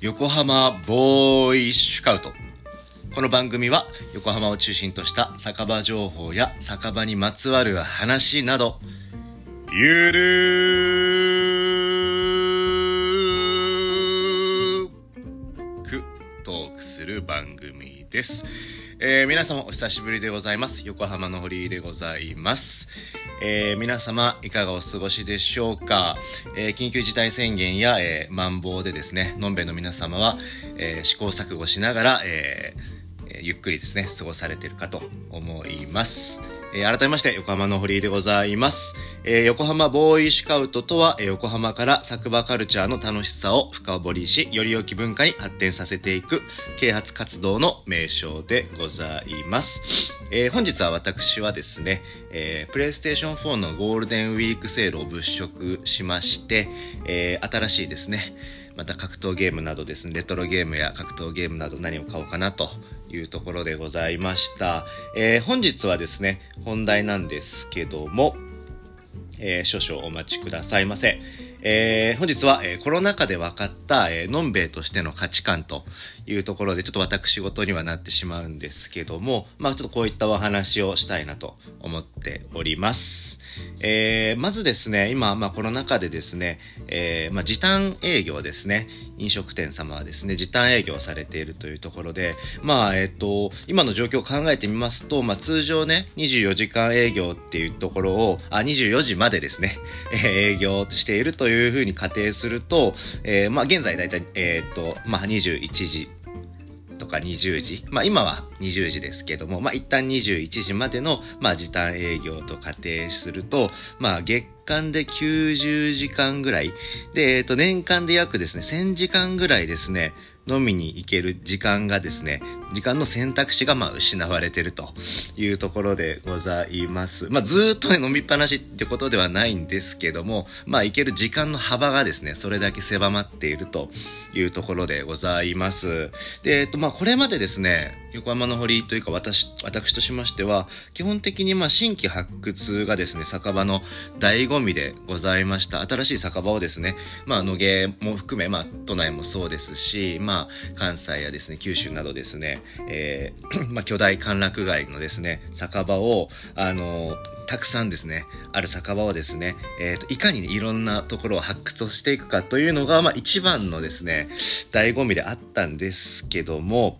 横浜ボーイシュカウト。この番組は横浜を中心とした酒場情報や酒場にまつわる話などゆるー。くトークする番組。です、えー皆様お久しぶりでございます横浜の堀井でございますえー皆様いかがお過ごしでしょうか、えー緊急事態宣言や、えー、マンボウでですね、のんべえの皆様は、えー試行錯誤しながら、えーゆっくりですね、過ごされているかと思います。えー改めまして、横浜の堀井でございます。えー横浜ボーイシュカウトとは、えー横浜から作場カルチャーの楽しさを深掘りし、より良き文化に発展させていく、啓発活動の名称でございます。えー本日は私はですね、えープレイステーション4のゴールデンウィークセールを物色しまして、えー新しいですね、また格闘ゲームなどですね、レトロゲームや格闘ゲームなど何を買おうかなというところでございました。えー本日はですね、本題なんですけども、えー少々お待ちくださいませ。えー本日は、えーコロナ禍で分かった、えーのんべえとしての価値観というところで、ちょっと私事にはなってしまうんですけども、まあちょっとこういったお話をしたいなと思っております。えーまずですね、今、まあコロナ禍でですね、えーまあ時短営業ですね、飲食店様はですね、時短営業されているというところで、まあ、えっ、と、今の状況を考えてみますと、まあ通常ね、24時間営業っていうところを、あ、24時までですね、え ー営業しているというふうに仮定すると、えーまあ現在だいたい、えっ、と、まあ21時とか20時。まあ今は20時ですけども、まあ一旦21時までの、まあ時短営業と仮定すると、まあ月間で90時間ぐらい。で、えっ、と年間で約ですね、1000時間ぐらいですね、飲みに行ける時間がですね、時間の選択肢がまあ失われてるというところでございます。まあずっとね、飲みっぱなしってことではないんですけども、まあ行ける時間の幅がですね、それだけ狭まっているというところでございます。で、えっとまあこれまでですね、横浜の堀というか私、私としましては、基本的にまあ新規発掘がですね、酒場の醍醐味でございました。新しい酒場をですね、まあ野毛も含め、まあ都内もそうですし、ま関西やですね、九州などですね、えーまあ巨大歓楽街のですね、酒場を、あのたくさんですね、ある酒場をですね、えーと、いかにいろんなところを発掘をしていくかというのが、まあ一番のですね、醍醐味であったんですけども、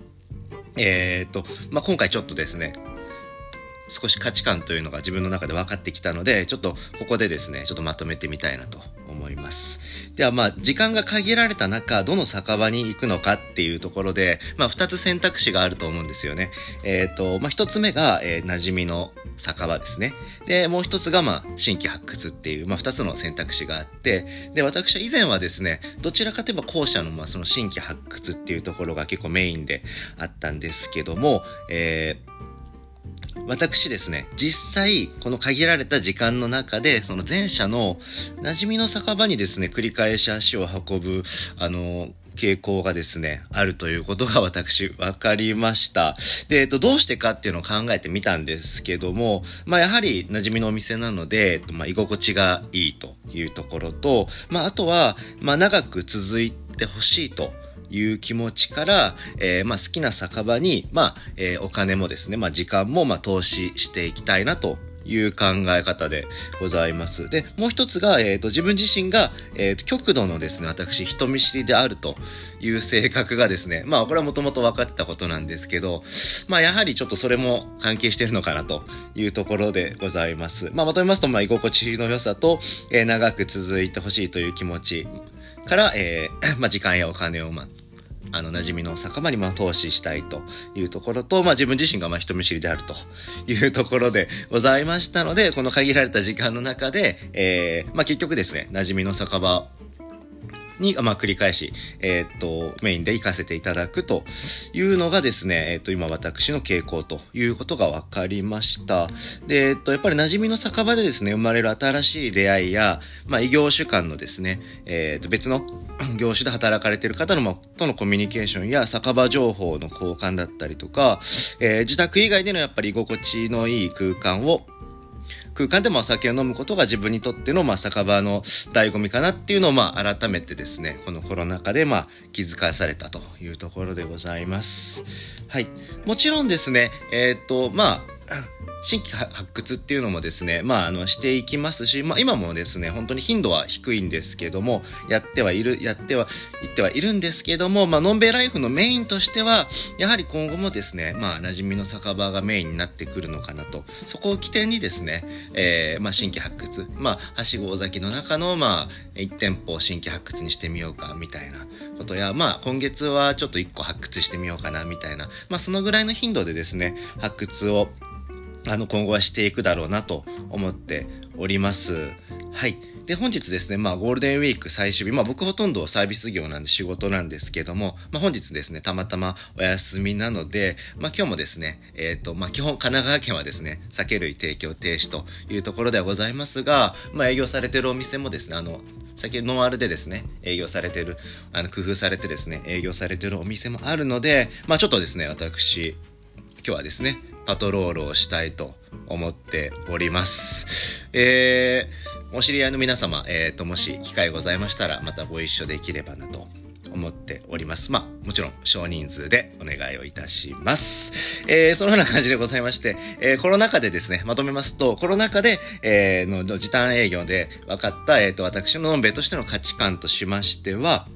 えーと、まあ今回ちょっとですね、少し価値観というのが自分の中で分かってきたので、ちょっとここでですね、ちょっとまとめてみたいなと思います。ではまあ、時間が限られた中、どの酒場に行くのかっていうところで、まあ、二つ選択肢があると思うんですよね。えっ、と、まあ、一つ目が、えー馴染みの酒場ですね。で、もう一つが、まあ、新規発掘っていう、まあ、二つの選択肢があって、で、私は以前はですね、どちらかといえば後者の、まあ、その新規発掘っていうところが結構メインであったんですけども、えー私ですね、実際、この限られた時間の中で、その前者の馴染みの酒場にですね、繰り返し足を運ぶ、あの、傾向がですね、あるということが 私、分かりました。で、えっと、どうしてかっていうのを考えてみたんですけども、まあ、やはり馴染みのお店なので、えっとまあ、居心地がいいというところと、まあ、あとは、まあ、長く続いてほしいと、いう気持ちから、えーまあ、好きな酒場に、まあえーお金もですね、まあ、時間もま投資していきたいなという考え方でございます。で、もう一つが、えーと自分自身が、えーと極度のですね、私、人見知りであるという性格がですね、まあ、これはもともと分かってたことなんですけど、まあ、やはりちょっとそれも関係してるのかなというところでございます。まあ、まとめますと、まあ、居心地の良さと、えー長く続いてほしいという気持ちから、えー まあ、時間やお金を、まあ、あの、馴染みの酒場にまあ投資したいというところと、まあ自分自身がまあ人見知りであるというところでございましたので、この限られた時間の中で、えー、まあ結局ですね、馴染みの酒場に、まあ、繰り返し、えーっと、メインで行かせていただくというのがですね、えーっと、今私の傾向ということが分かりました。で、えっと、やっぱり馴染みの酒場でですね、生まれる新しい出会いや、まあ、異業種間のですね、えっと、別の 業種で働かれている方の、まあとのコミュニケーションや酒場情報の交換だったりとか、えー自宅以外でのやっぱり居心地のいい空間を空間でもお酒を飲むことが自分にとっての、まあ、酒場の醍醐味かなっていうのを、まあ、改めてですね、このコロナ禍で、まあ、気づかされたというところでございます。はい。もちろんですね、えっ、と、まあ、新規発掘っていうのもですね、まあ、あの、していきますし、まあ、今もですね、本当に頻度は低いんですけども、やってはいる、やっては、言ってはいるんですけども、まあ、のんべいライフのメインとしては、やはり今後もですね、まあ、馴染みの酒場がメインになってくるのかなと、そこを起点にですね、えー、まあ、新規発掘、まあ、はしご尾崎の中の、まあ、1店舗を新規発掘にしてみようか、みたいな。ことや、まあ、今月はちょっと1個発掘してみようかな、みたいな、まあ、そのぐらいの頻度でですね、発掘を、あの、今後はしていくだろうなと思っております。はい。で、本日ですね、まあ、ゴールデンウィーク最終日、まあ、僕ほとんどサービス業なんで仕事なんですけども、まあ、本日ですね、たまたまお休みなので、まあ、今日もですね、えっ、ー、と、まあ、基本、神奈川県はですね、酒類提供停止というところではございますが、まあ、営業されてるお店もですね、あの、先ノンアルでですね、営業されてる、あの、工夫されてですね、営業されてるお店もあるので、まあ、ちょっとですね、私、今日はですね、パトロールをしたいと思っております。えー、お知り合いの皆様、え、ー、と、もし機会ございましたら、またご一緒できればなと思っております。まあ、もちろん少人数でお願いをいたします。えー、そのような感じでございまして、えー、コロナ禍でですね、まとめますと、コロナ禍で、えー、の時短営業で分かった、えっ、ー、と、私ののんべとしての価値観としましては、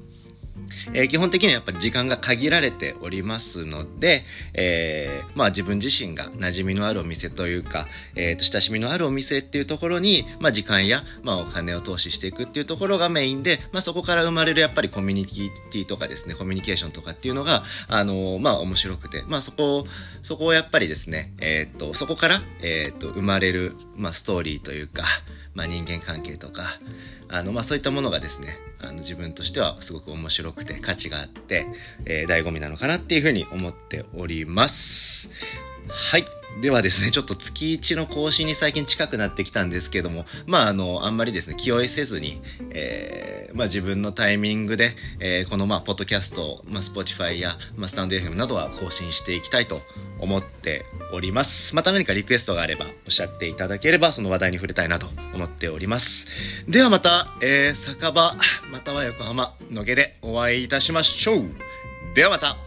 えー、基本的にはやっぱり時間が限られておりますので、えー、まあ自分自身が馴染みのあるお店というか、え、ー、と、親しみのあるお店っていうところに、まあ時間や、まあお金を投資していくっていうところがメインで、まあそこから生まれるやっぱりコミュニティとかですね、コミュニケーションとかっていうのが、あのまあ面白くて、まあそこそこをやっぱりですね、えっ、と、そこから、えっ、と、生まれる、まあストーリーというか、まあ人間関係とか、あの、まあそういったものがですね、あの自分としてはすごく面白くて価値があって、えー、醍醐味なのかなっていうふうに思っております。はい。ではですね、ちょっと月1の更新に最近近くなってきたんですけども、まあ、あの、あんまりですね、気負いせずに、えー、まあ自分のタイミングで、えー、このまあ、ポッドキャスト、まあ、 Spotify や、まあ、 stand.fm などは更新していきたいと思っております。また何かリクエストがあれば、おっしゃっていただければ、その話題に触れたいなと思っております。ではまた、えー、酒場、または横浜、野毛でお会いいたしましょう。ではまた。